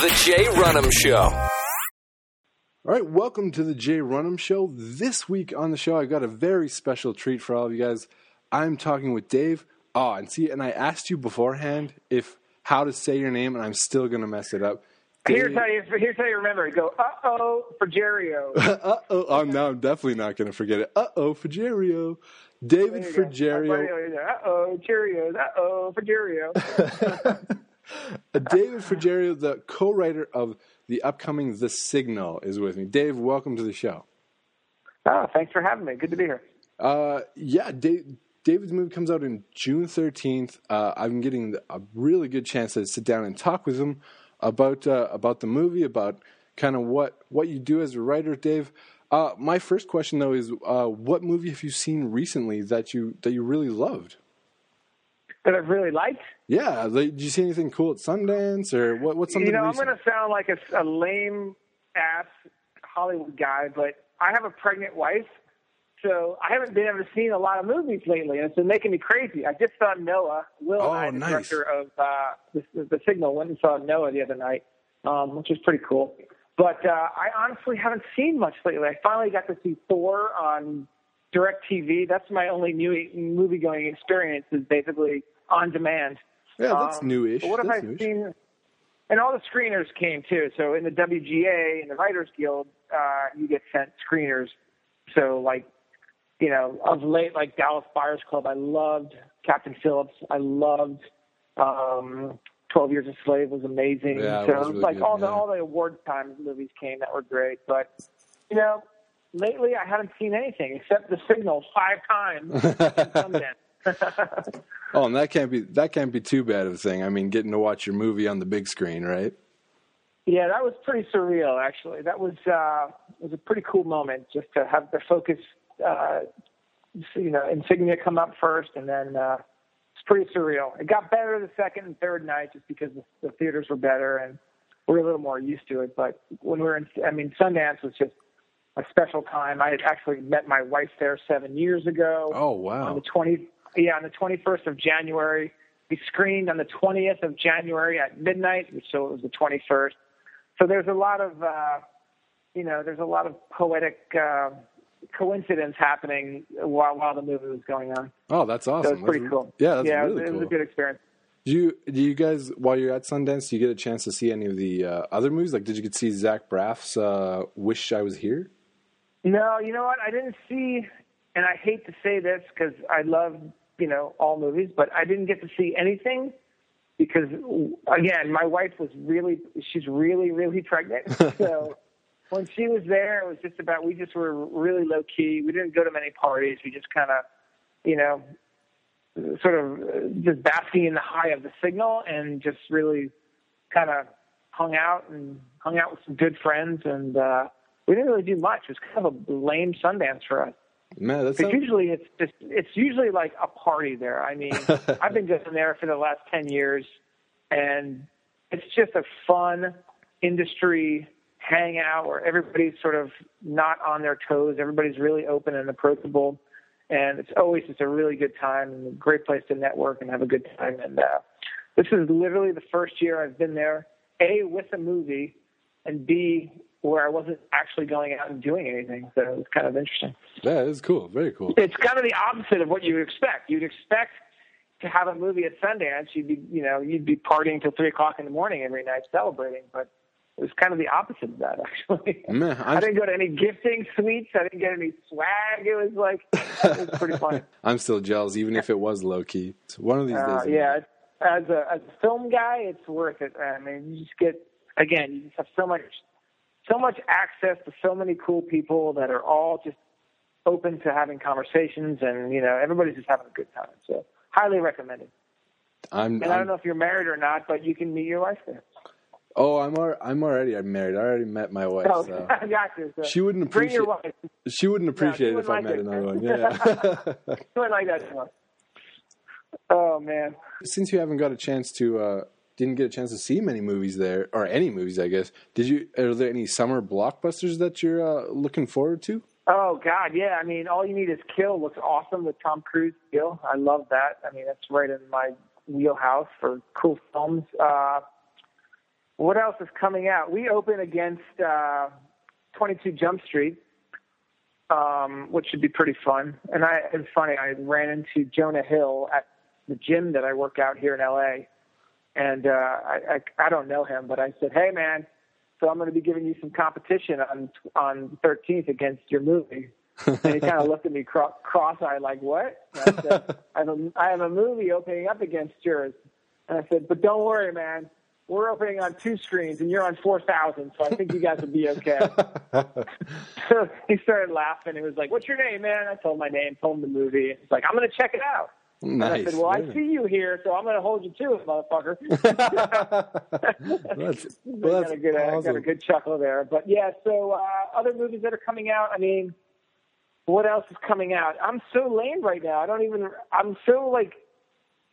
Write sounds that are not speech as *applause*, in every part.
The Jay Runham Show. All right, welcome to the Jay Runham Show. This week on the show, I've got a very special treat for all of you guys. I'm talking with Dave. Oh, and see, and I asked you beforehand if how to say your name, and I'm still gonna mess it up. Here's how you here's how you remember it. Go uh *laughs* oh for Jerrio. uh oh, I'm now I'm definitely not gonna forget it. Uh oh, for Frigerio. David Frigerio. Uh oh, Cheerios. Uh oh for Jerrio. *laughs* *laughs* David Frigerio, the co-writer of the upcoming The Signal, is with me. Dave, welcome to the show. Oh, thanks for having me. Good to be here. Uh, yeah, Dave, David's movie comes out in June 13th. Uh, I'm getting a really good chance to sit down and talk with him about uh, about the movie, about kind of what what you do as a writer, Dave. Uh, my first question though is, uh, what movie have you seen recently that you that you really loved? That I've really liked. Yeah, like, did you see anything cool at Sundance or what? What's something? You know, recent? I'm going to sound like a, a lame ass Hollywood guy, but I have a pregnant wife, so I haven't been able to see a lot of movies lately, and it's been making me crazy. I just saw Noah. Will Oh, I, the nice. director of uh, the, the Signal, went and saw Noah the other night, um, which was pretty cool. But uh, I honestly haven't seen much lately. I finally got to see Thor on DirecTV. That's my only new movie going experience is basically on demand. Yeah, that's Um, newish. What have That's I newish. seen? And all the screeners came too. So in the WGA and the Writers Guild, uh, you get sent screeners. So like, you know, of late, like Dallas Buyers Club, I loved Captain Phillips. I loved um, Twelve Years a Slave was amazing. Yeah, so it was really like good, all the all the award time movies came that were great. But you know, lately I haven't seen anything except The Signal five times. *laughs* *laughs* Oh, and that can't be that can't be too bad of a thing. I mean, getting to watch your movie on the big screen, right? Yeah, that was pretty surreal. Actually, that was uh, was a pretty cool moment just to have the focus, uh, you know, insignia come up first, and then uh, it's pretty surreal. It got better the second and third night just because the, the theaters were better and we we're a little more used to it. But when we were in, I mean, Sundance was just a special time. I had actually met my wife there seven years ago Oh wow! on the twenty yeah on the twenty first of January. We screened on the twentieth of January at midnight, so it was the twenty first. So there's a lot of uh, you know there's a lot of poetic uh, coincidence happening while while the movie was going on. Oh, that's So awesome. it's pretty That's- cool. Yeah, that's yeah, really it was, it was a good experience. Do you do you guys while you're at Sundance, do you get a chance to see any of the uh, other movies? Like, did you get to see Zach Braff's uh, "Wish I Was Here"? No, you know what? I didn't see, and I hate to say this because I love, you know, all movies, but I didn't get to see anything because, again, my wife was really, she's really, really pregnant. *laughs* so when she was there, it was just about, we just were really low key. We didn't go to many parties. We just kind of, you know, sort of just basking in the high of the signal and just really kind of hung out and hung out with some good friends and uh we didn't really do much. It was kind of a lame Sundance for us. Man, that's Because usually it's just it's usually like a party there. I mean, *laughs* I've been going there for the last ten years, and it's just a fun industry hangout where everybody's sort of not on their toes. Everybody's really open and approachable, and it's always just a really good time and a great place to network and have a good time. And uh, this is literally the first year I've been there, a with a movie, and b where I wasn't actually going out and doing anything. So it was kind of interesting that is cool. Very cool. it's kind of the opposite of what you would expect. You'd expect to have a movie at Sundance. You'd be, you know, you'd be partying till three o'clock in the morning every night celebrating. But it was kind of the opposite of that, *laughs* actually. Man, I I'm, didn't go to any gifting suites. I didn't get any swag. It was like it was pretty funny. *laughs* I'm still jealous, even if it was low key. It's one of these Uh, days. yeah, as a as a film guy, it's worth it. I mean, you just get again, you just have so much so much access to so many cool people that are all just open to having conversations, and you know, everybody's just having a good time. So, highly recommended. I'm. And I I'm don't know if you're married or not, but you can meet your wife there. oh, I'm. Al- I'm already. I'm married. I already met my wife. Oh, So. *laughs* I got you. So She wouldn't bring your appreciate- wife. She wouldn't appreciate it if I met like another one. Yeah. *laughs* You wouldn't like that too much. Oh man. Since you haven't got a chance to, uh, didn't get a chance to see many movies there, or any movies, I guess. Did you? Are there any summer blockbusters that you're uh, looking forward to? Oh God, yeah. I mean, all you need is Kill. Looks awesome with Tom Cruise. Kill. I love that. I mean, that's right in my wheelhouse for cool films. Uh, what else is coming out? We open against uh, 22 Jump Street, um, which should be pretty fun. And I, it's funny, I ran into Jonah Hill at the gym that I work out here in LA, and uh, I, I I don't know him, but I said, "Hey, man, so I'm going to be giving you some competition on on 13th against your movie." and he kind of looked at me cro- cross-eyed, like, "What?" And I said, *laughs* I have, a, "I have a movie opening up against yours," and I said, "But don't worry, man." We're opening on two screens and you're on 4,000, so I think you guys will be okay. *laughs* so he started laughing. He was like, What's your name, man? I told my name, told him the movie. He's like, I'm going to check it out. Nice. And I said, "Well, I see you here, so I'm going to hold you to it, motherfucker." *laughs* That's, *laughs* I well, got that's a good, I got a good chuckle there. But yeah, so uh, other movies that are coming out. I mean, what else is coming out? I'm so lame right now. I don't even. I'm so like.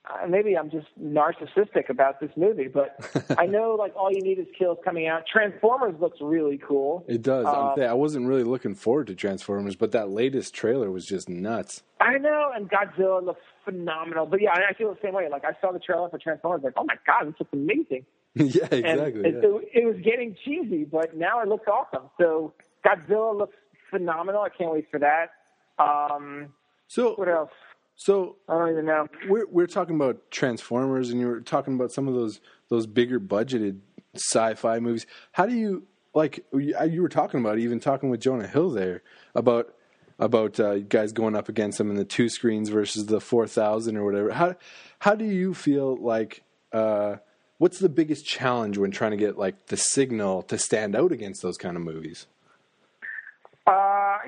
Uh, maybe I'm just narcissistic about this movie, but *laughs* I know like all you need is kills coming out. Transformers looks really cool. It does. I'm Uh, I wasn't really looking forward to Transformers, but that latest trailer was just nuts. I know, and Godzilla looks phenomenal. But yeah, I feel the same way. Like I saw the trailer for Transformers, like, oh my god, this looks amazing. *laughs* yeah, and exactly. it, yeah. it, it was getting cheesy, but now it looks awesome. So Godzilla looks phenomenal. I can't wait for that. Um, So, what else? So I don't even know. we're we're talking about Transformers, and you were talking about some of those those bigger budgeted sci-fi movies. How do you like? You you were talking about even talking with Jonah Hill there about about uh, guys going up against them in the two screens versus the four thousand or whatever. How how do you feel like? Uh, what's the biggest challenge when trying to get like the signal to stand out against those kind of movies?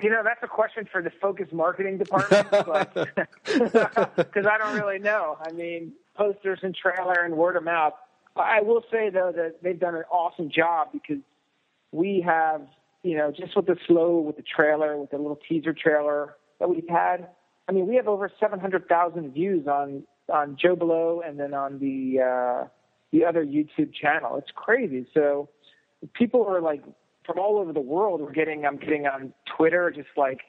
You know, that's a question for the focus marketing department, because *laughs* *laughs* I don't really know. I mean, posters and trailer and word of mouth. I will say though that they've done an awesome job because we have, you know, just with the slow, with the trailer, with the little teaser trailer that we've had. I mean, we have over 700,000 views on on JoBlo and then on the uh, the other YouTube channel. It's crazy. So people are like from all over the world. We're getting I'm getting on Twitter just like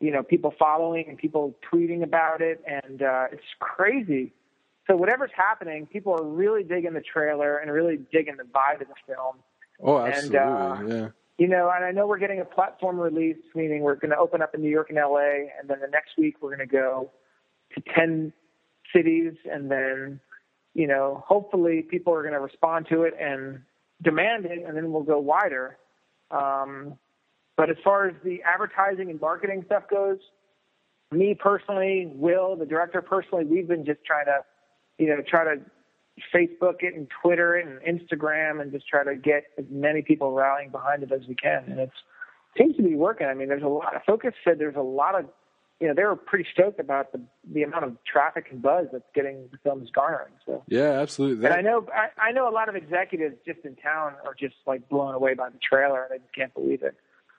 you know people following and people tweeting about it, and uh, it's crazy. So whatever's happening, people are really digging the trailer and really digging the vibe of the film. Oh, And, absolutely, uh, yeah. You know, and I know we're getting a platform release, meaning we're going to open up in New York and LA, and then the next week we're going to go to 10 cities, and then, you know, hopefully people are going to respond to it and demand it, and then we'll go wider. Um, but as far as the advertising and marketing stuff goes, me personally, Will, the director personally, we've been just trying to, you know, try to Facebook it and Twitter it and Instagram and just try to get as many people rallying behind it as we can. And it seems to be working. I mean, there's a lot of Focus said there's a lot of, you know, they were pretty stoked about the the amount of traffic and buzz that's getting the film's garnering. So, Yeah, absolutely. and I know I, I know a lot of executives just in town are just like blown away by the trailer and they just can't believe it.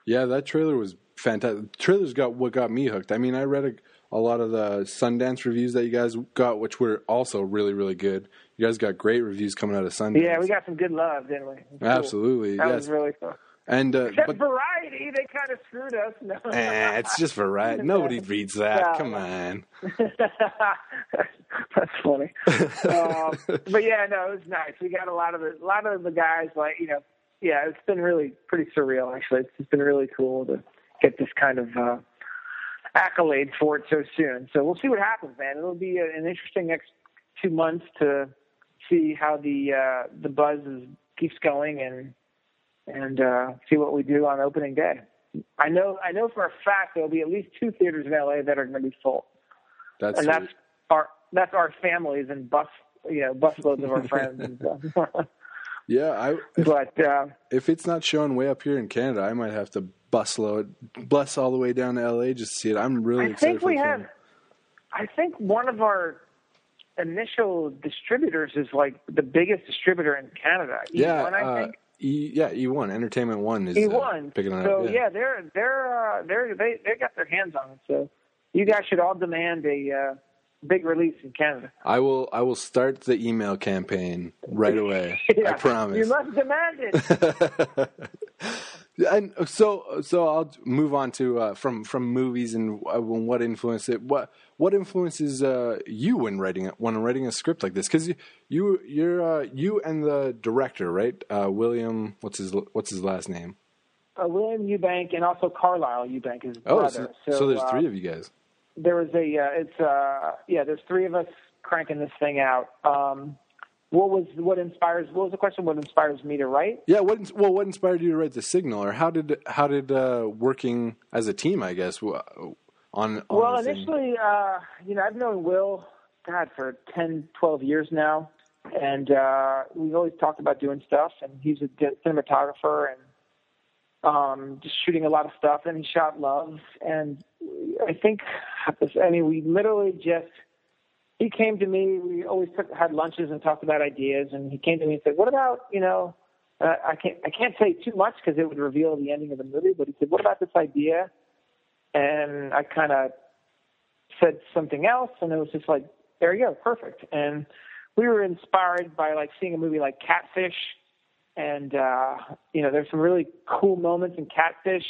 Yeah, that trailer was fantastic. The trailer's got what got me hooked. I mean, I read a, a lot of the Sundance reviews that you guys got, which were also really, really good. You guys got great reviews coming out of Sundance. Yeah, we got some good love, didn't we? It cool. absolutely. That yes, was really cool. And uh, but Variety, they kind of screwed us. No. eh, it's just variety. *laughs* Nobody reads that. Yeah. Come on. *laughs* That's funny. um, but yeah, no, it was nice. We got a lot of the, a lot of the guys like you know, yeah, it's been really pretty surreal actually. It's been really cool to get this kind of uh, accolade for it so soon. So we'll see what happens, man. It'll be a, an interesting next two months to see how the uh, the buzz is, keeps going and and uh, see what we do on opening day. I know I know for a fact there'll be at least two theaters in LA that are going to be full That's, and that's our that's our families and bus you know busloads of our friends and stuff. *laughs* yeah. I if, but uh, if it's not showing way up here in Canada, I might have to busload bus all the way down to LA just to see it. I'm really I excited. think for we have. film. I think one of our initial distributors is like the biggest distributor in Canada. Yeah, E1, I uh, think. E, yeah, E1 Entertainment One is uh, E1. picking it so up. yeah. they're they're uh, they're they they got their hands on it. So you guys should all demand a uh, big release in Canada. I will. I will start the email campaign right *laughs* away. I promise. You must demand it. *laughs* and so, so I'll move on to uh, from from movies and uh, what influenced it. What what influences uh, you when writing when writing a script like this? Because you, you you're uh, you and the director, right? Uh, William, what's his what's his last name? Uh, William Eubank and also Carlisle Eubank, his Oh, brother. so, so there's uh, three of you guys. there was a uh, it's uh yeah there's three of us cranking this thing out um what was what inspires what was the question what inspires me to write Yeah. What well, what inspired you to write the signal, or how did how did uh, working as a team, I guess, on, on well initially uh you know i've known will god for ten twelve years now and uh we've always talked about doing stuff and he's a cinematographer and um just shooting a lot of stuff and he shot love and i think i mean we literally just he came to me. We always took, had lunches and talked about ideas. And he came to me and said, "What about you know? Uh, I can't I can't say too much because it would reveal the ending of the movie. But he said, "What about this idea?" And I kind of said something else, and it was just like, "There you go, perfect." And we were inspired by like seeing a movie like Catfish, and uh, you know, there's some really cool moments in Catfish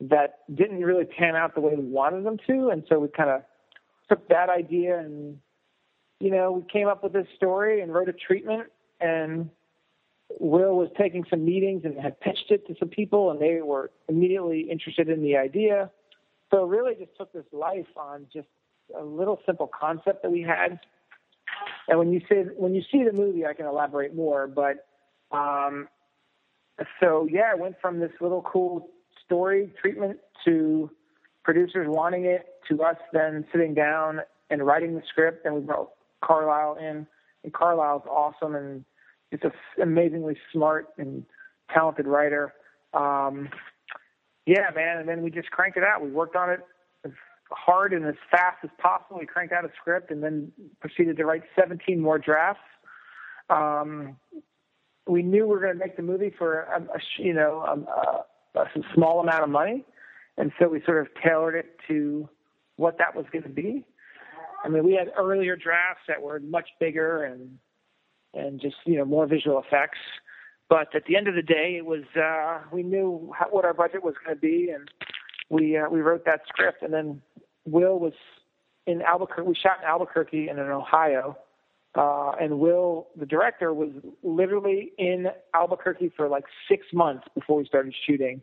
that didn't really pan out the way we wanted them to, and so we kind of took that idea and you know, we came up with this story and wrote a treatment and Will was taking some meetings and had pitched it to some people and they were immediately interested in the idea. So really just took this life on just a little simple concept that we had. And when you say when you see the movie I can elaborate more, but um so yeah, it went from this little cool story treatment to producers wanting it to us then sitting down and writing the script and we brought Carlisle in and Carlisle's awesome and just an amazingly smart and talented writer. Um, yeah, man, and then we just cranked it out. We worked on it as hard and as fast as possible. We cranked out a script and then proceeded to write 17 more drafts. Um, we knew we were going to make the movie for um, a, a you know um, uh, a, a, a small amount of money, and so we sort of tailored it to what that was going to be. I mean, we had earlier drafts that were much bigger and and just you know more visual effects. But at the end of the day, it was uh, we knew how, what our budget was going to be, and we uh, we wrote that script. And then Will was in Albuquerque. We shot in Albuquerque and in Ohio. Uh, and Will, the director, was literally in Albuquerque for like six months before we started shooting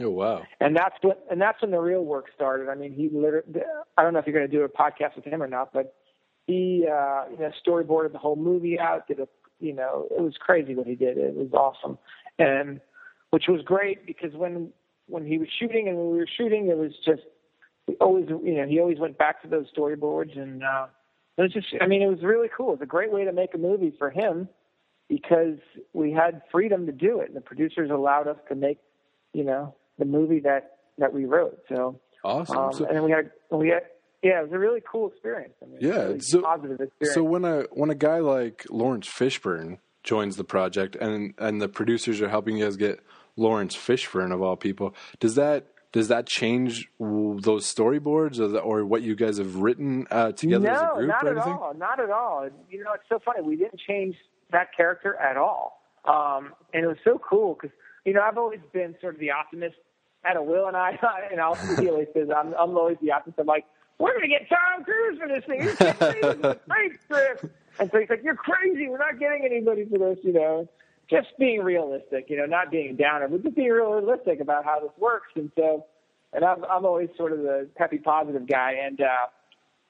Oh wow! and that's when and that's when the real work started. I mean, he literally. I don't know if you're going to do a podcast with him or not, but he uh, you know storyboarded the whole movie out. Did a you know it was crazy what he did. It was awesome, and which was great because when when he was shooting and when we were shooting, it was just we always you know he always went back to those storyboards and uh, it was just. I mean, it was really cool. It's a great way to make a movie for him because we had freedom to do it, and the producers allowed us to make you know the movie that that we wrote. So Awesome. um, so, and then we had we had yeah, it was a really cool experience. I mean, Yeah, it was a really so- positive experience. so when a when a guy like Laurence Fishburne joins the project, and and the producers are helping you guys get Laurence Fishburne of all people, does that does that change those storyboards or, the, or what you guys have written uh, together no, as a group No, not or at anything? all. Not at all. You know, it's so funny. We didn't change that character at all, um, and it was so cool because you know I've always been sort of the optimist. At a Will and I, *laughs* and I'll he always says I'm, I'm always the optimist. I'm like, we're gonna get Tom Cruise for this thing. It's crazy. It's a *laughs* great script. And so he's like, you're crazy. We're not getting anybody for this. You know, just being realistic. You know, not being a downer, but just being realistic about how this works. And so, and I'm I'm always sort of the peppy positive guy. And uh,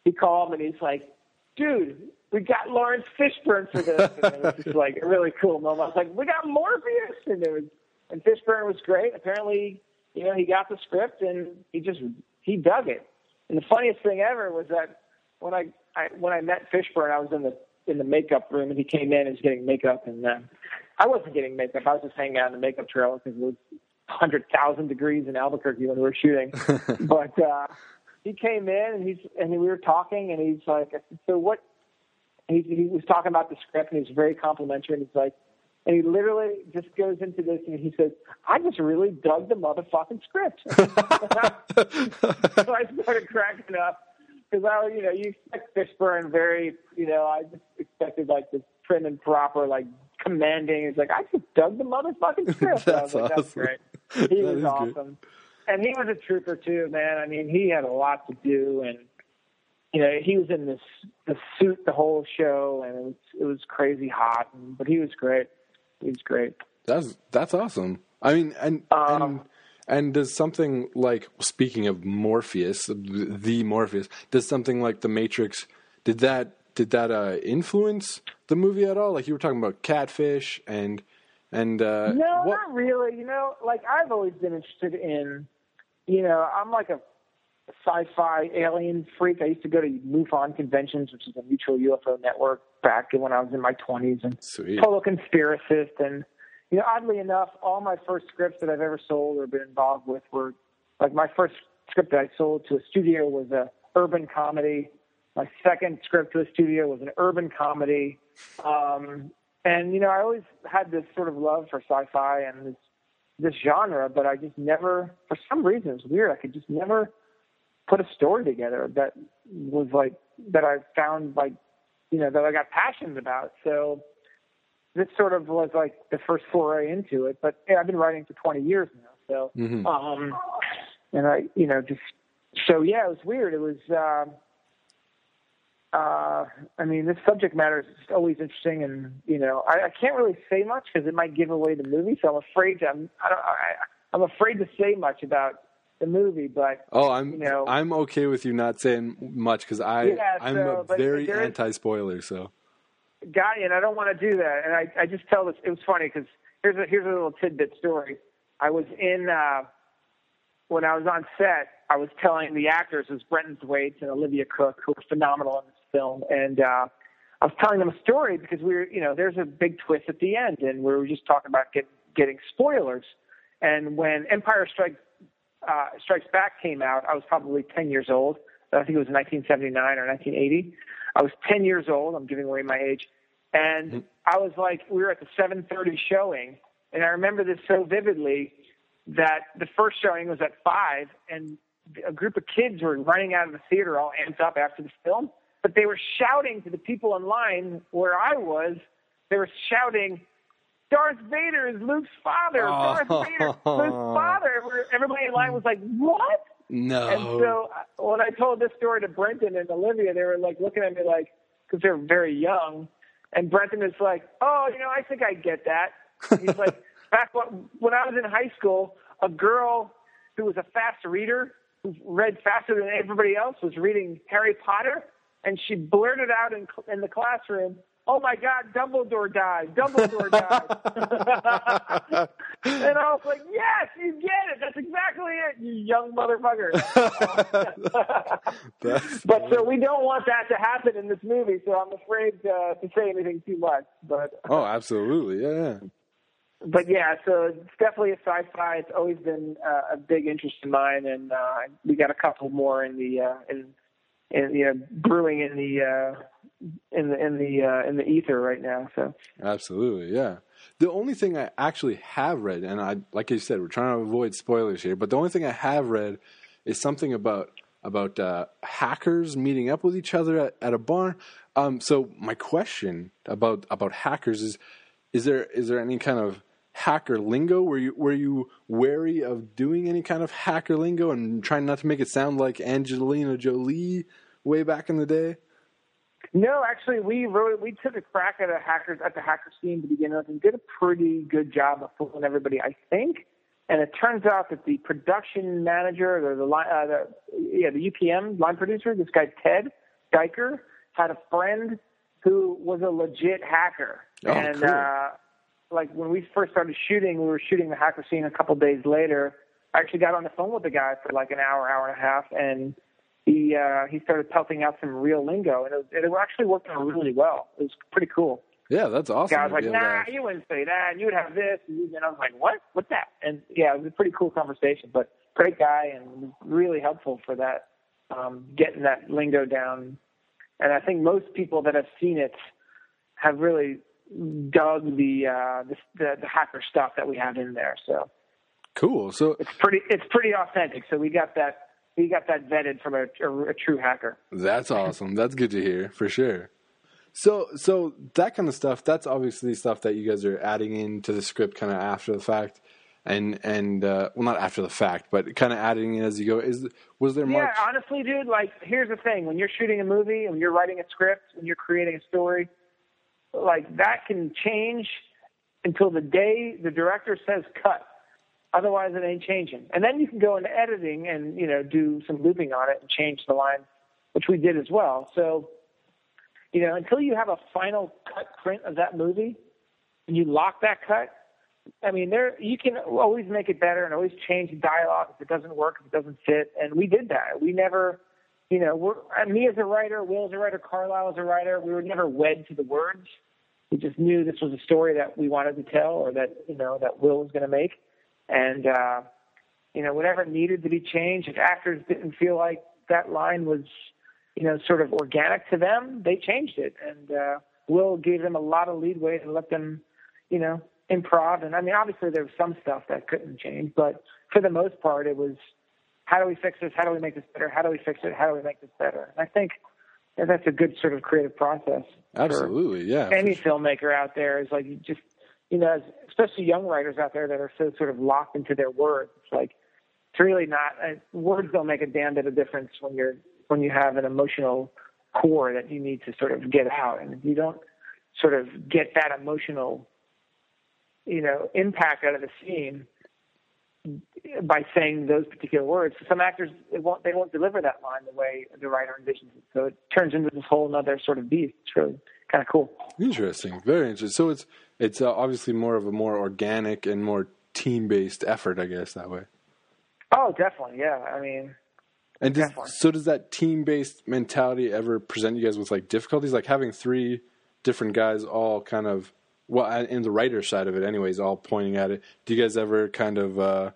he called and he's like, dude, we got Laurence Fishburne for this. And it was just like a really cool moment. I was like, we got Morpheus, and it was, and Fishburne was great. Apparently, you know, he got the script and he just he dug it. And the funniest thing ever was that when I, I when I met Fishburne, I was in the in the makeup room and he came in and was getting makeup and uh, I wasn't getting makeup. I was just hanging out in the makeup trailer because it was hundred thousand degrees in Albuquerque when we were shooting. *laughs* but uh, he came in and he's and we were talking and he's like, so what? He, he was talking about the script and he was very complimentary and he's like, and he literally just goes into this and he says, I just really dug the motherfucking script. *laughs* so I started cracking up because I, you know, you expect Fishburne very, you know, I just expected like this prim and proper, like commanding. He's like, I just dug the motherfucking *laughs* script. I was That's like, that's awesome. great. *laughs* He That was awesome. great. And he was a trooper too, man. I mean, he had a lot to do and you know, he was in this the suit the whole show, and it was it was crazy hot, and, but he was great. He was great. That's that's awesome. I mean, and Um, and and does something like speaking of Morpheus, the Morpheus, does something like The Matrix? Did that did that uh, influence the movie at all? Like you were talking about Catfish and and uh, No, what? not really. You know, like I've always been interested in, you know, I'm like a sci-fi alien freak. I used to go to MUFON conventions, which is a mutual UFO network, back when I was in my 20s, and Sweet. total conspiracist. And you know, oddly enough, all my first scripts that I've ever sold or been involved with were like my first script that I sold to a studio was a urban comedy. My second script to a studio was an urban comedy. Um, and you know, I always had this sort of love for sci-fi and this this genre, but I just never, for some reason, it's weird. I could just never put a story together that was like that I found like you know that I got passionate about. So this sort of was like the first foray into it. But yeah, I've been writing for 20 years now, so Mhm. um, and I you know just so yeah, it was weird. It was. Um, uh, I mean, this subject matter is just always interesting, and you know, I, I can't really say much because it might give away the movie. So I'm afraid to. I'm, I don't, I, I'm afraid to say much about the movie. But Oh, I'm you know- I'm okay with you not saying much because I Yeah, I'm so, a very anti spoiler. So got you, and I don't want to do that. And I, I just tell this. It was funny because here's a here's a little tidbit story. I was in uh, when I was on set. I was telling the actors, it was Brenton Thwaites and Olivia Cooke, who were phenomenal in this film, and uh, I was telling them a story because we were, you know, there's a big twist at the end, and we were just talking about get, getting spoilers. And when Empire Strikes uh, Strikes Back came out, I was probably 10 years old. I think it was 1979 or 1980. I was 10 years old. I'm giving away my age. And I was like, we were at the 7:30 showing, and I remember this so vividly that the first showing was at five, and a group of kids were running out of the theater all amped up after the film, but they were shouting to the people in line where I was. They were shouting, Darth Vader is Luke's father. Darth Vader Luke's father. Everybody in line was like, "What?" no. And so uh, when I told this story to Brenton and Olivia, they were like looking at me like, because they're very young. And Brenton is like, "Oh, you know, I think I get that." He's like, *laughs* "Back when when I was in high school, a girl who was a fast reader, who read faster than everybody else, was reading Harry Potter, and she blurted out in in the classroom." Oh my God! Dumbledore died. Dumbledore died. *laughs* and I was like, "Yes, you get it. That's exactly it, you young motherfucker." *laughs* *laughs* But so we don't want that to happen in this movie. So I'm afraid uh, to say anything too much. But oh, absolutely, yeah. yeah. but yeah, so it's definitely a sci-fi. It's always been uh, a big interest of mine, and uh, we got a couple more in the uh, in, in you know brewing in the uh, in the in the uh, in the ether right now. So Absolutely, yeah. The only thing I actually have read, and I, like you said, we're trying to avoid spoilers here, but the only thing I have read is something about about uh, hackers meeting up with each other at, at a bar. Um, so my question about about hackers is: is there is there any kind of hacker lingo? Were you were you wary of doing any kind of hacker lingo and trying not to make it sound like Angelina Jolie way back in the day? No, actually, we wrote. We took a crack at a hackers at the hacker scene to begin with, and did a pretty good job of fooling everybody. I think, and it turns out that the production manager, the, line, uh, the yeah, the UPM line producer, this guy Ted Geiker, had a friend who was a legit hacker, Oh, and cool. uh, like when we first started shooting, we were shooting the hacker scene a couple days later. I actually got on the phone with the guy for like an hour, hour and a half, and he uh, he started pelting out some real lingo, and it, was, it actually worked out really well. It was pretty cool. Yeah, that's awesome. Guy was like, to "Nah, you wouldn't say that. You would have this." And I was like, "What? What's that?" And yeah, it was a pretty cool conversation. But great guy and really helpful for that, um, getting that lingo down. And I think most people that have seen it have really dug the uh, the, the, the hacker stuff that we have in there. So Cool. So it's pretty it's pretty authentic. So we got that we got that vetted from a, a, a true hacker. That's *laughs* awesome. That's good to hear for sure. So, so that kind of stuff. That's obviously stuff that you guys are adding into the script kind of after the fact. and and uh, well, not after the fact, but kind of adding in as you go. Is was there Yeah, honestly, dude, like here's the thing: when you're shooting a movie, when you're writing a script, when you're creating a story, like that can change until the day the director says cut. Otherwise, it ain't changing. And then you can go into editing and you know do some looping on it and change the line, which we did as well. So, you know, until you have a final cut print of that movie and you lock that cut, I mean, there you can always make it better and always change the dialogue if it doesn't work, if it doesn't fit. And we did that. We never, you know, we're me as a writer, Will as a writer, Carlisle as a writer, we were never wed to the words. We just knew this was a story that we wanted to tell, or that you know that Will was going to make, and uh, you know whatever needed to be changed. If actors didn't feel like that line was, you know, sort of organic to them, they changed it, and uh, Will gave them a lot of leadway to let them, you know, improv. And I mean, obviously there was some stuff that couldn't change, but for the most part, it was how do we fix this? How do we make this better? How do we fix it? How do we make this better? And I think that that's a good sort of creative process. Absolutely, yeah. Any filmmaker out there is like you just, you know, especially young writers out there that are so sort of locked into their words. It's like it's really not. Uh, words don't make a damn bit of difference when you're when you have an emotional core that you need to sort of get out, and if you don't sort of get that emotional, you know, impact out of the scene by saying those particular words. Some actors it won't they won't deliver that line the way the writer envisions it. So it turns into this whole other sort of beast. It's really kind of cool. Interesting, very interesting. So it's it's uh, obviously more of a more organic and more team based effort, I guess that way. Oh, definitely, yeah. I mean, And does, so does that team based mentality ever present you guys with like difficulties, like having three different guys all kind of well, in the writer side of it, anyways, all pointing at it. Do you guys ever kind of uh,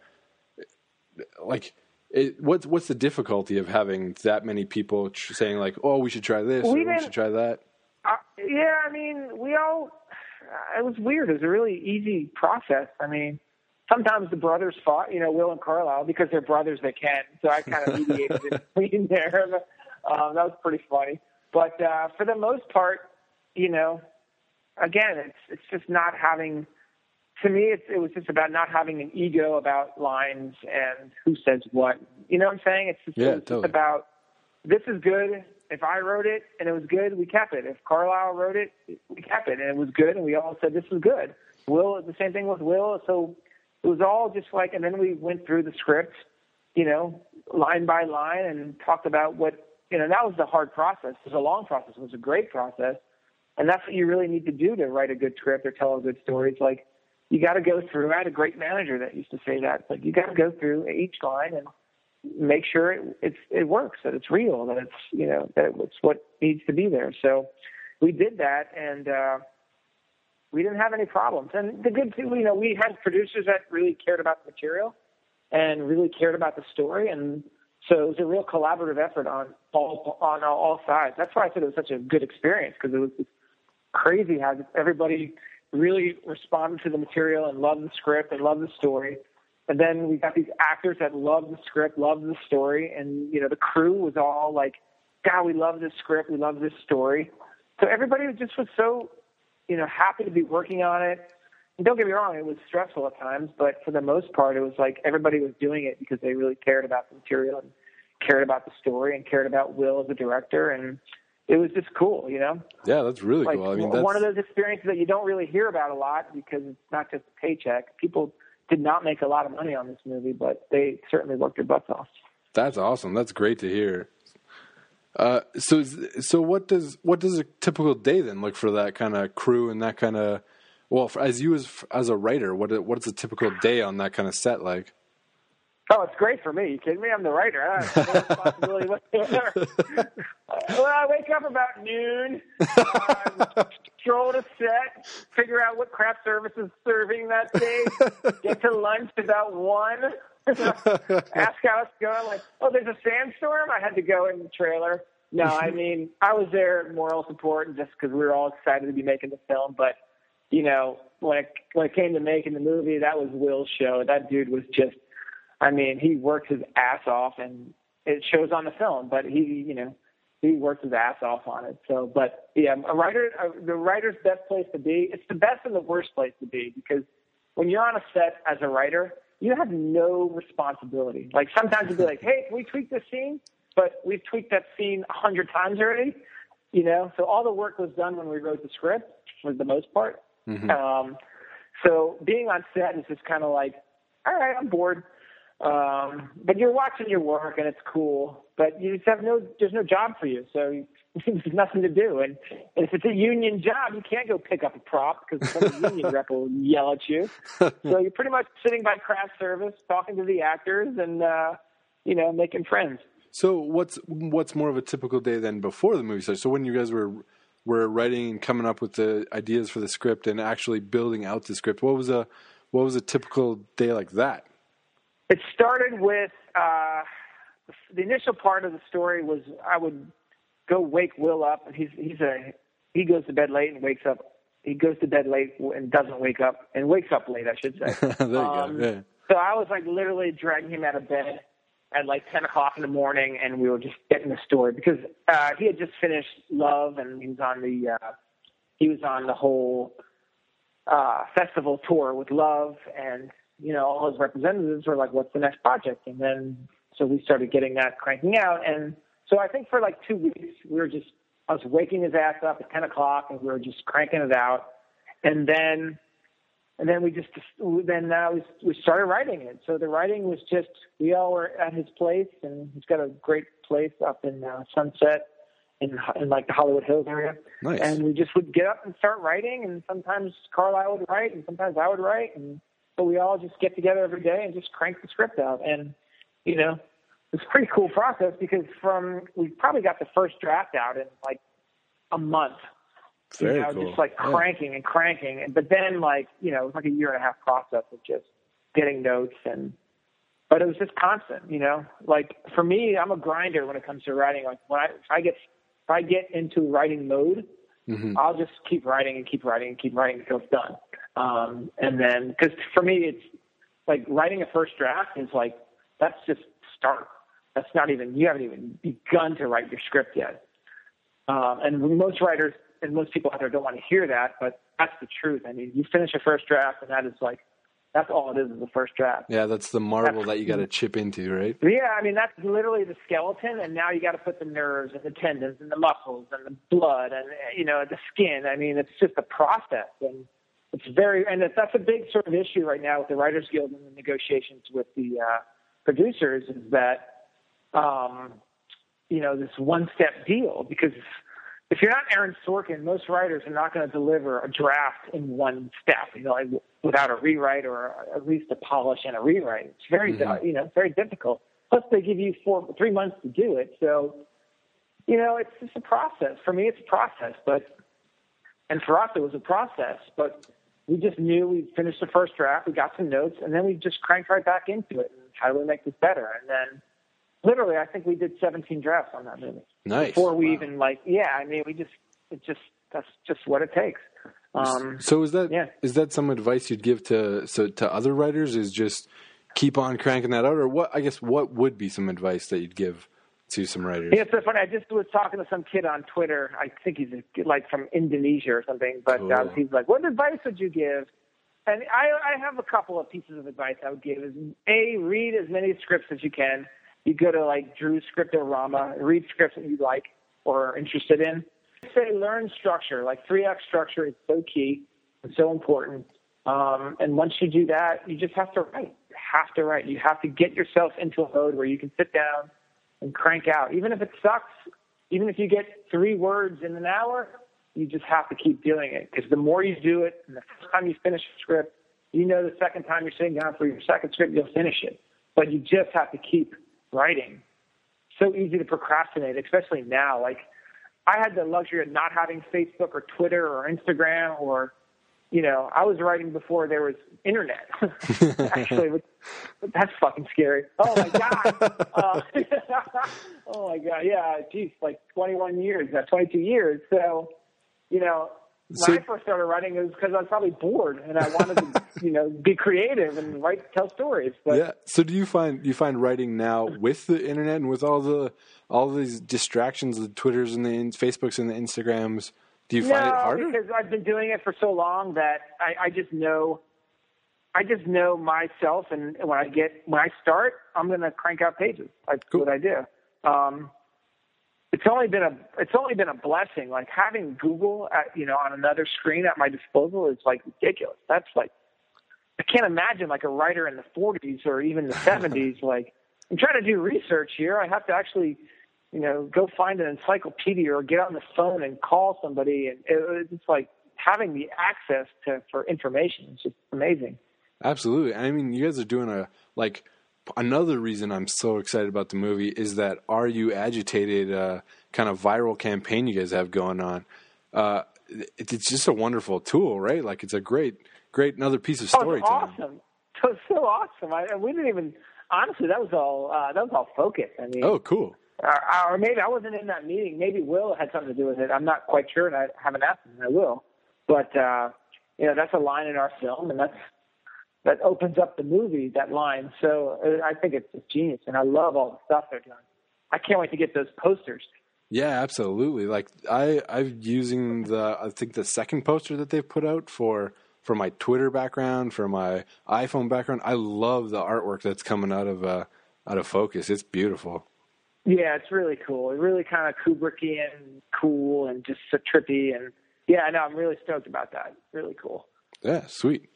like? It, what's what's the difficulty of having that many people tr- saying like, "Oh, we should try this," We or "We should try that"? uh, yeah. I mean, we all. It was weird. It was a really easy process. I mean, sometimes the brothers fought. You know, Will and Carlisle because they're brothers. They can. So I kind of mediated in *laughs* between there. Um, that was pretty funny. But uh, for the most part, you know, again, it's it's just not having. To me, it's, it was just about not having an ego about lines and who says what. You know what I'm saying? It's just, Yeah, it was totally. just about this is good. If I wrote it and it was good, we kept it. If Carlisle wrote it, we kept it, and it was good, and we all said this was good. Will, the same thing with Will. So it was all just like, and then we went through the script, you know, line by line, and talked about what you know. That was the hard process. It was a long process. It was a great process, and that's what you really need to do to write a good script or tell a good story. It's like you got to go through. I had a great manager that used to say that. It's like you got to go through each line and make sure it it's it works, that it's real, that it's you know that it's what needs to be there. So we did that, and uh, we didn't have any problems. And the good thing, you know, we had producers that really cared about the material and really cared about the story, and so it was a real collaborative effort on all on all sides. That's why I said it was such a good experience because it was crazy how everybody really responded to the material and loved the script and loved the story. And then we got these actors that loved the script, loved the story, and you know the crew was all like, "God, we love this script, we love this story." So everybody just was so, you know, happy to be working on it. And don't get me wrong, it was stressful at times, but for the most part, it was like everybody was doing it because they really cared about the material and cared about the story and cared about Will as a director, and it was just cool, you know Yeah, that's really like cool. I mean, that's one of those experiences that you don't really hear about a lot because it's not just a paycheck. People did not make a lot of money on this movie, but they certainly worked their butts off. That's awesome. That's great to hear. Uh, so, so what does what does a typical day then look for that kind of crew and that kind of well, for, as you as as a writer, what what is a typical day on that kind of set like? Oh, it's great for me. You kidding me? I'm the writer. I have no responsibility whatsoever. *laughs* well, I wake up about noon, um, stroll to set, figure out what craft service is serving that day, get to lunch about one, *laughs* ask how it's going. Like, oh, there's a sandstorm. I had to go in the trailer. No, I *laughs* mean, I was there moral support and just because we were all excited to be making the film. But you know, when it when it came to making the movie, that was Will's show. That dude was just I mean, he worked his ass off, and it shows on the film. But he, you know, he worked his ass off on it. So, but yeah, a writer, uh, the writer's best place to be. It's the best and the worst place to be because when you're on a set as a writer, you have no responsibility. Like sometimes you'll be like, hey, can we tweak this scene? But we've tweaked that scene a hundred times already, you know? So all the work was done when we wrote the script for the most part. Mm-hmm. Um, so being on set is just kind of like, all right, I'm bored. Um, but you're watching your work and it's cool, but you just have no, there's no job for you. So *laughs* there's nothing to do. And, and if it's a union job, you can't go pick up a prop because some union *laughs* rep will yell at you. So you're pretty much sitting by craft service, talking to the actors and, uh, you know, making friends. So what's what's more of a typical day than before the movie starts? So when you guys were were writing and coming up with the ideas for the script and actually building out the script, what was a what was a typical day like that? It started with uh, the initial part of the story was I would go wake Will up, and he's he's a he goes to bed late and wakes up. He goes to bed late and doesn't wake up, and wakes up late, I should say. *laughs* there you Um, go. Yeah. So I was like literally dragging him out of bed at like 10 o'clock in the morning, and we were just getting the story because uh, he had just finished Love, and he was on the uh, he was on the whole uh, festival tour with Love, and you know all his representatives were like, "What's the next project?" And then so we started getting that cranking out, and so I think for like two weeks we were just I was waking his ass up at 10 o'clock, and we were just cranking it out, and then and then we just then uh, we we started writing it. So the writing was just we all were at his place, and he's got a great place up in uh, Sunset, in in like the Hollywood Hills area. Nice. And we just would get up and start writing, and sometimes Carlisle would write, and sometimes I would write, and so we all just get together every day and just crank the script out. And you know, it's a pretty cool process because from we probably got the first draft out in like a month Very you know, cool. just like Yeah. cranking and cranking. And but then like, you know, it was like a year and a half process of just getting notes and but it was just constant, you know. Like for me, I'm a grinder when it comes to writing. Like when I if I get if I get into writing mode, Mhm. I'll just keep writing and keep writing and keep writing until it's done. Um, and then because for me, it's like writing a first draft is like that's just start. That's not even you haven't even begun to write your script yet. Um, and most writers and most people out there don't want to hear that, but that's the truth. I mean, you finish a first draft, and that is like that's all it is is the first draft. Yeah, that's the marble that you got to chip into, right? Yeah, I mean that's literally the skeleton, and now you got to put the nerves and the tendons and the muscles and the blood and you know the skin. I mean, it's just a process, and it's very and that's a big sort of issue right now with the Writers Guild and the negotiations with the uh, producers is that um, you know this one-step deal because if you're not Aaron Sorkin, most writers are not going to deliver a draft in one step, you know, like without a rewrite or at least a polish and a rewrite. It's very, Mhm. you know, it's very difficult. Plus, they give you four, three months to do it. So, you know, it's just a process. For me, it's a process, but, and for us, it was a process, but we just knew we finished the first draft, we got some notes, and then we just cranked right back into it. And how do we make this better? And then, literally, I think we did 17 drafts on that movie Nice. before we Wow. even like yeah i mean we just it just that's just what it takes um So is that yeah. is that some advice you'd give to so to other writers? Is just keep on cranking that out, or what? I guess what would be some advice that you'd give to some writers? yeah, it's so funny. I just was talking to some kid on Twitter. I think he's like from Indonesia or something. But uh, Cool. he's like, "What advice would you give?" And I, I have a couple of pieces of advice I would give. Is a read as many scripts as you can. You go to like Drew's Scriptorama, read scripts that you like or are interested in. Say learn structure. Like three act structure is so key and so important. Um, and once you do that, you just have to write. You have to write. You have to get yourself into a mode where you can sit down and crank out. Even if it sucks, even if you get three words in an hour, you just have to keep doing it. Because the more you do it, and the first time you finish a script, you know the second time you're sitting down for your second script, you'll finish it. But you just have to keep writing. So easy to procrastinate, especially now. Like I had the luxury of not having Facebook or Twitter or Instagram or you know, I was writing before there was internet. *laughs* Actually, that's fucking scary. Oh my god. uh, *laughs* oh my god. Yeah. Geez, like 21 years, uh, 22 years. So, you know, when So- I first started writing, it was because I was probably bored and I wanted to, *laughs* you know, be creative and write, tell stories. But yeah. So do you find you find writing now with the internet and with all the all these distractions, the Twitters and the Facebooks and the Instagrams, do you find no, it harder? because I've been doing it for so long that I, I just know I just know myself, and when I get when I start, I'm going to crank out pages. That's Cool. what I do. Um, it's only been a it's only been a blessing. Like having Google, at, you know, on another screen at my disposal is like ridiculous. That's like I can't imagine like a writer in the 40s or even the 70s. *laughs* like I'm trying to do research here. I have to actually, you know, go find an encyclopedia or get on the phone and call somebody, and it, it's like having the access to for information is just amazing. Absolutely. I mean, you guys are doing a like another reason I'm so excited about the movie is that Are You Agitated uh, kind of viral campaign you guys have going on. Uh, it, it's just a wonderful tool, right? Like it's a great, great another piece of Oh, storytelling. it's awesome. *laughs* So so awesome. I, we didn't even honestly. That was all. Uh, that was all Focus. I mean, Oh, cool. Or, or maybe I wasn't in that meeting. Maybe Will had something to do with it. I'm not quite sure, and I haven't asked him. I will. But uh, you know, that's a line in our film, and that's that opens up the movie. That line. So uh, I think it's just genius, and I love all the stuff they're doing. I can't wait to get those posters. Yeah, absolutely. Like I, I'm using the I think the second poster that they've put out for for my Twitter background, for my iPhone background. I love the artwork that's coming out of uh, out of Focus. It's beautiful. Yeah, it's really cool. It's really kind of Kubrickian, cool, and just so trippy. And yeah, I know. I'm really stoked about that. Really cool. Yeah, sweet.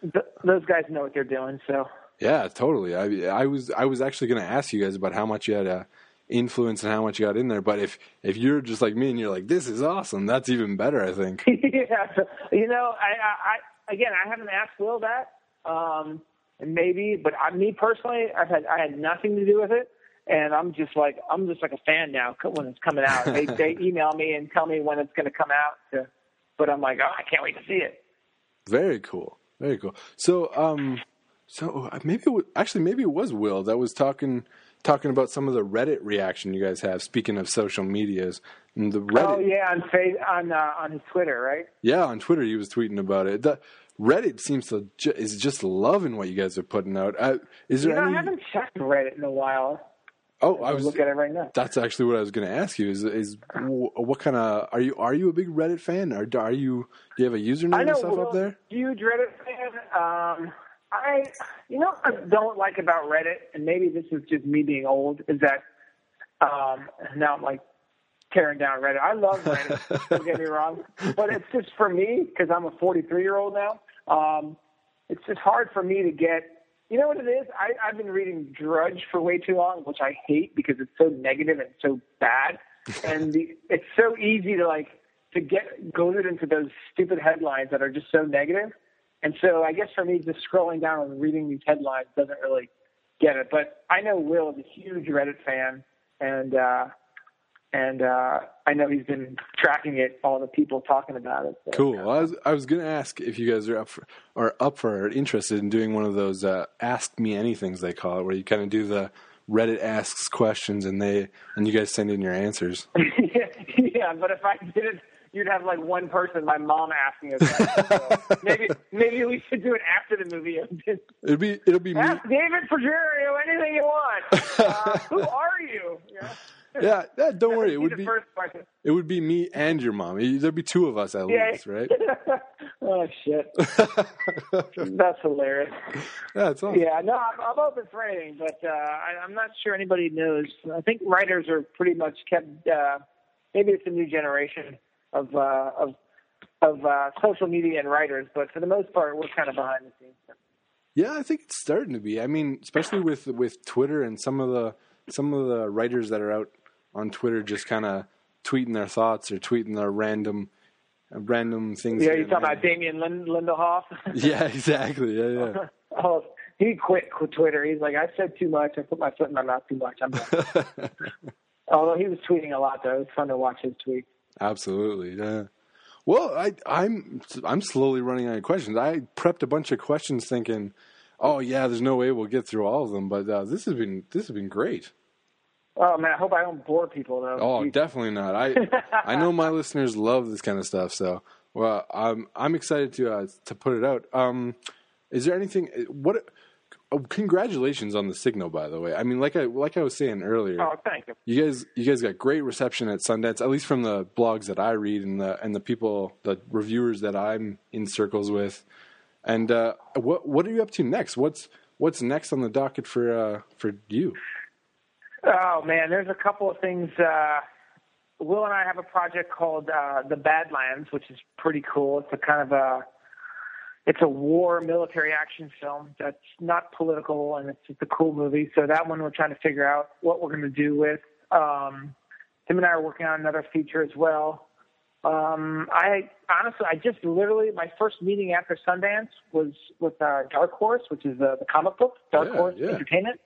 Th- those guys know what they're doing. So Yeah, totally. I I was I was actually going to ask you guys about how much you had uh, influence and how much you got in there. But if if you're just like me and you're like, this is awesome, that's even better. I think. *laughs* yeah, you know, I, I, I again, I haven't asked Will that, um, and maybe, but I, me personally, I've had I had nothing to do with it, and I'm just like I'm just like a fan now when it's coming out. They *laughs* they email me and tell me when it's going to come out, to, but I'm like, oh, I can't wait to see it. Very cool. Very cool. So um, so uh, maybe it was, actually maybe it was Will that was talking talking about some of the Reddit reaction you guys have. Speaking of social medias, and the Reddit. Oh yeah, on on uh, on his Twitter, right? Yeah, on Twitter he was tweeting about it. The Reddit seems to ju- is just loving what you guys are putting out. Uh, is there You know, any? I haven't checked Reddit in a while. Oh, I was. look at it right now. That's actually what I was going to ask you. Is is what kind of are you? Are you a big Reddit fan? Or are you? Do you have a username I and know stuff Will, up there? huge Reddit fan. Um, I, you know, what I don't like about Reddit, and maybe this is just me being old, is that um, now I'm like tearing down Reddit. I love Reddit. don't get me wrong, but it's just for me because I'm a 43 year old now. Um, it's just hard for me to get. You know what it is? I, I've been reading Drudge for way too long, which I hate because it's so negative and so bad, *laughs* and the, it's so easy to like to get goaded into those stupid headlines that are just so negative. And so I guess for me, just scrolling down and reading these headlines doesn't really get it. But I know Will is a huge Reddit fan, and uh, and uh, I know he's been tracking it, all the people talking about it. So. Cool. Well, I was I was going to ask if you guys are up for, are up for or interested in doing one of those uh, ask me anythings they call it, where you kind of do the Reddit asks questions and they and you guys send in your answers. *laughs* yeah, but if I did it, you'd have like one person, my mom, asking us. So *laughs* maybe maybe we should do it after the movie. It'll be it'll be me. Ask David Frigerio anything you want. *laughs* Uh, who are you? Yeah. Yeah, yeah, don't worry. It would be it would be me and your mom. There'd be two of us at Yeah. least, right? *laughs* oh shit, *laughs* that's hilarious. Yeah, awesome. Yeah, no, I'm, I'm open for anything, but uh, I, I'm not sure anybody knows. I think writers are pretty much kept. Uh, maybe it's a new generation of uh, of of uh, social media and writers, but for the most part, we're kind of behind the scenes. Yeah, I think it's starting to be. I mean, especially with with Twitter and some of the some of the writers that are out on Twitter just kind of tweeting their thoughts or tweeting their random uh, random things. Yeah, you talking about Damon Lind- Lindelof? *laughs* Yeah, exactly. Yeah, yeah. *laughs* oh, he quit Twitter. He's like, I said too much. I put my foot in my mouth too much. I'm. *laughs* Although he was tweeting a lot, though. It was fun to watch his tweets. Absolutely. Yeah. Well, I, I'm I'm slowly running out of questions. I prepped a bunch of questions, thinking, "Oh yeah, there's no way we'll get through all of them." But uh, this has been this has been great. Oh man, I hope I don't bore people though. Oh, Jeez. definitely not. I *laughs* I know my listeners love this kind of stuff, so well, I'm I'm excited to uh, to put it out. Um, is there anything? What? Oh, congratulations on the signal, by the way. I mean, like I like I was saying earlier, Oh, thank you. you guys you guys got great reception at Sundance, at least from the blogs that I read and the and the people, the reviewers that I'm in circles with. And uh, what what are you up to next? What's what's next on the docket for uh, for you? Oh man, there's a couple of things. Uh, Will and I have a project called uh, The Badlands, which is pretty cool. It's a kind of a it's a war military action film that's not political and it's just a cool movie. So that one we're trying to figure out what we're going to do with. Um, Tim and I are working on another feature as well. Um, I honestly, I just literally my first meeting after Sundance was with uh, Dark Horse, which is uh, the comic book Dark Yeah, Horse yeah. Entertainment,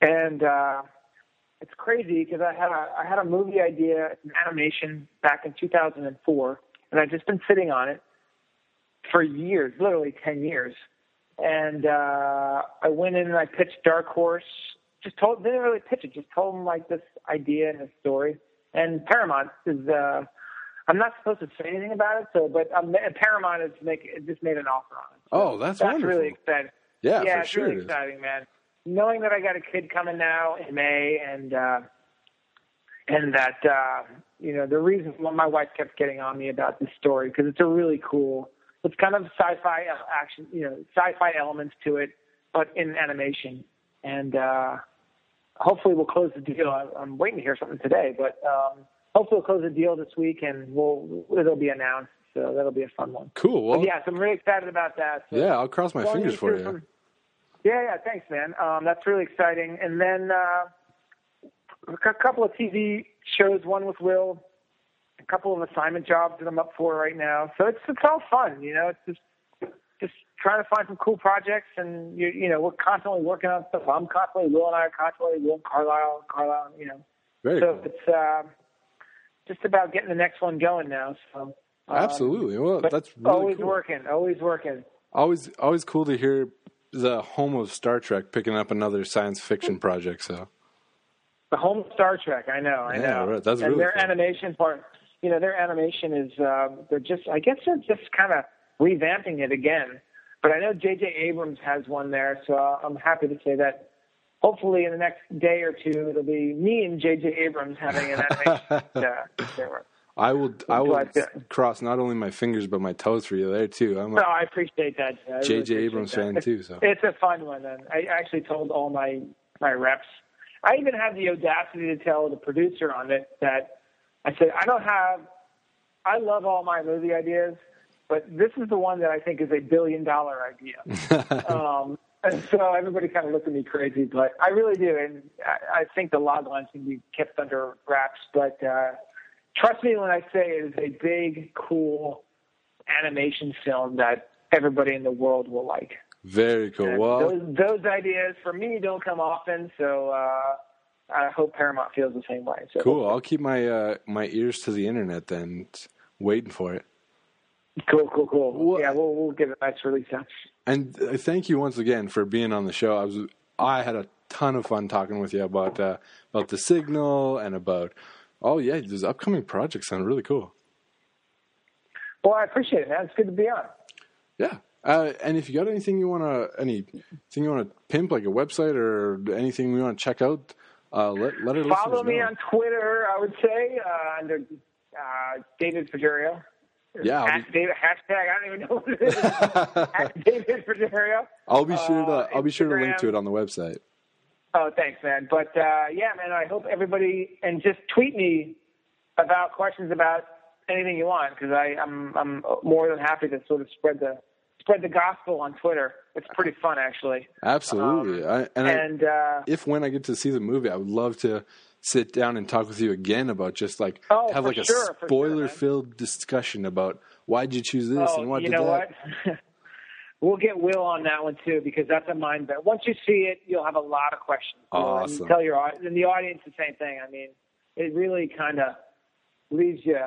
and uh, it's crazy because I had a I had a movie idea, an animation back in 2004, and I've just been sitting on it for years, literally 10 years. And uh, I went in and I pitched Dark Horse. Just told didn't really pitch it. Just told them like this idea and a story. And Paramount is. Uh, I'm not supposed to say anything about it, so but um, Paramount has make just made an offer on it. So Oh, that's that's wonderful. really exciting. Yeah, yeah, for it's sure. really it is. exciting, man. Knowing that I got a kid coming now in May, and uh, and that uh, you know the reason why my wife kept getting on me about this story because it's a really cool. It's kind of sci-fi action, you know, sci-fi elements to it, but in animation. And uh, hopefully we'll close the deal. I- I'm waiting to hear something today, but um, hopefully we'll close the deal this week, and we'll it'll be announced. So that'll be a fun one. Cool. Well, yeah, so I'm really excited about that. So yeah, I'll cross my fingers for you. from- Yeah, yeah, thanks, man. Um, that's really exciting. And then uh, a couple of TV shows, one with Will, a couple of assignment jobs that I'm up for right now. So it's it's all fun, you know. It's just just trying to find some cool projects, and you you know we're constantly working on stuff. I'm constantly Will and I are constantly Will and Carlyle, Carlyle, you know. Very so cool. it's uh, just about getting the next one going now. So um, Absolutely. Well, that's really always cool. working, always working. Always, always cool to hear the home of Star Trek picking up another science fiction project. So The home of Star Trek, I know, I Yeah, know. right, that's and really their cool. animation part, you know, their animation is um, they're just, I guess they're just kind of revamping it again. But I know J.J. Abrams has one there, so I'm happy to say that. Hopefully, in the next day or two, it'll be me and J.J. Abrams having an *laughs* animation. uh. I will, I will to- cross not only my fingers but my toes for you there too. I'm No, a I appreciate that. I really J.J. appreciate Abrams that. fan too. So It's a fun one, and I actually told all my my reps. I even had the audacity to tell the producer on it that I said I don't have. I love all my movie ideas, but this is the one that I think is a billion dollar idea. *laughs* um, and so everybody kind of looked at me crazy, but I really do, and I, I think the log lines can be kept under wraps. But uh, trust me when I say it is a big, cool animation film that everybody in the world will like. very cool. And Well, those, those ideas for me don't come often, so uh, I hope Paramount feels the same way. So cool. I'll keep my uh, my ears to the internet then, waiting for it. cool, cool, cool. Well- yeah, we'll we'll give it a nice release. Out. And uh, thank you once again for being on the show. I was I had a ton of fun talking with you about uh, about the signal and about oh yeah, these upcoming projects sound really cool. Well, I appreciate it, man. It's good to be on. Yeah. Uh, and if you got anything you want to anything you want to pimp like a website or anything we want to check out, uh, let let our Follow me know. on Twitter. I would say uh, under uh, David Frigerio. Yeah, At be- David, hashtag. I don't even know what it is. *laughs* David Frigerio. I'll be sure to uh, I'll be sure to link to it on the website. Oh, thanks, man. But uh, yeah, man, I hope everybody and just tweet me about questions about anything you want because I'm I'm more than happy to sort of spread the spread the gospel on Twitter. It's pretty fun, actually. Absolutely. I, and I, uh, if when I get to see the movie, I would love to sit down and talk with you again about just like Oh, have like a sure, sure, spoiler filled discussion about why'd you choose this oh, and what you did know that. what? *laughs* we'll get Will on that one too because that's a mind bet. Once you see it, you'll have a lot of questions. You Awesome. tell your and the audience the same thing. I mean, it really kind of leaves you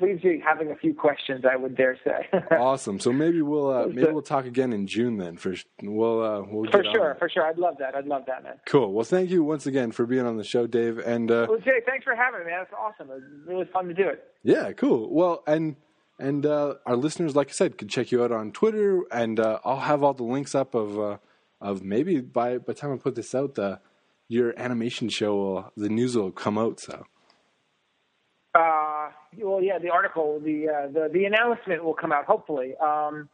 leaves you having a few questions. I would dare say. *laughs* Awesome. So maybe we'll uh, maybe we'll talk again in June then. For we'll uh, we'll For sure, for sure. I'd love that. I'd love that, man. Cool. Well, thank you once again for being on the show, Dave. And uh, Well, Jay, thanks for having me, man. It's awesome. It was really fun to do it. yeah, cool. Well, and and uh, our listeners, like I said, can check you out on Twitter, and uh, I'll have all the links up of uh, of maybe by by the time I put this out, the your animation show will the news will come out. So Uh, well, yeah, the article, the uh, the the announcement will come out hopefully. Um,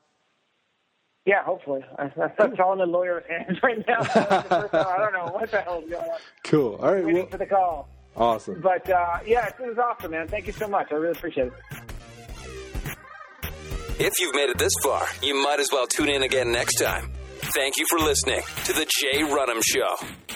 Yeah, hopefully. *laughs* That's all in the lawyer's *laughs* hands right now. *laughs* I don't know what the hell's going on. Cool. All right. Waiting Well, for the call. awesome. But uh, yeah, it was awesome, man. Thank you so much. I really appreciate it. If you've made it this far, you might as well tune in again next time. Thank you for listening to The Jay Runham Show.